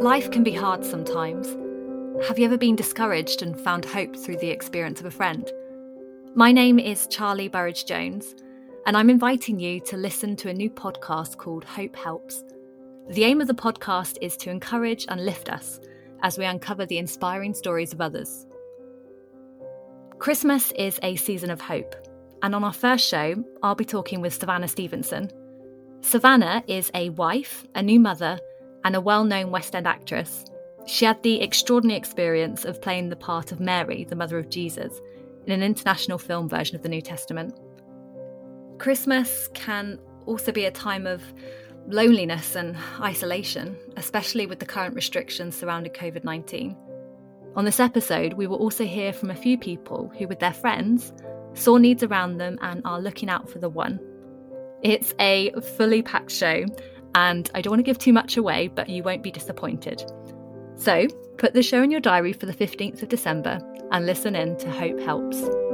Life can be hard sometimes. Have you ever been discouraged and found hope through the experience of a friend? My name is Charlie Burridge Jones, and I'm inviting you to listen to a new podcast called Hope Helps. The aim of the podcast is to encourage and lift us as we uncover the inspiring stories of others. Christmas is a season of hope, and on our first show, I'll be talking with Savannah Stevenson. Savannah is a wife, a new mother, and a well known West End actress she had the extraordinary experience of playing the part of Mary, the mother of Jesus, in an international film version of the New Testament. Christmas can also be a time of loneliness and isolation, especially with the current restrictions surrounding COVID 19. On this episode, we will also hear from a few people who, with their friends, saw needs around them and are looking out for the one. It's a fully packed show, and I don't want to give too much away, but you won't be disappointed. So, put the show in your diary for the 15th of December and listen in to Hope Helps.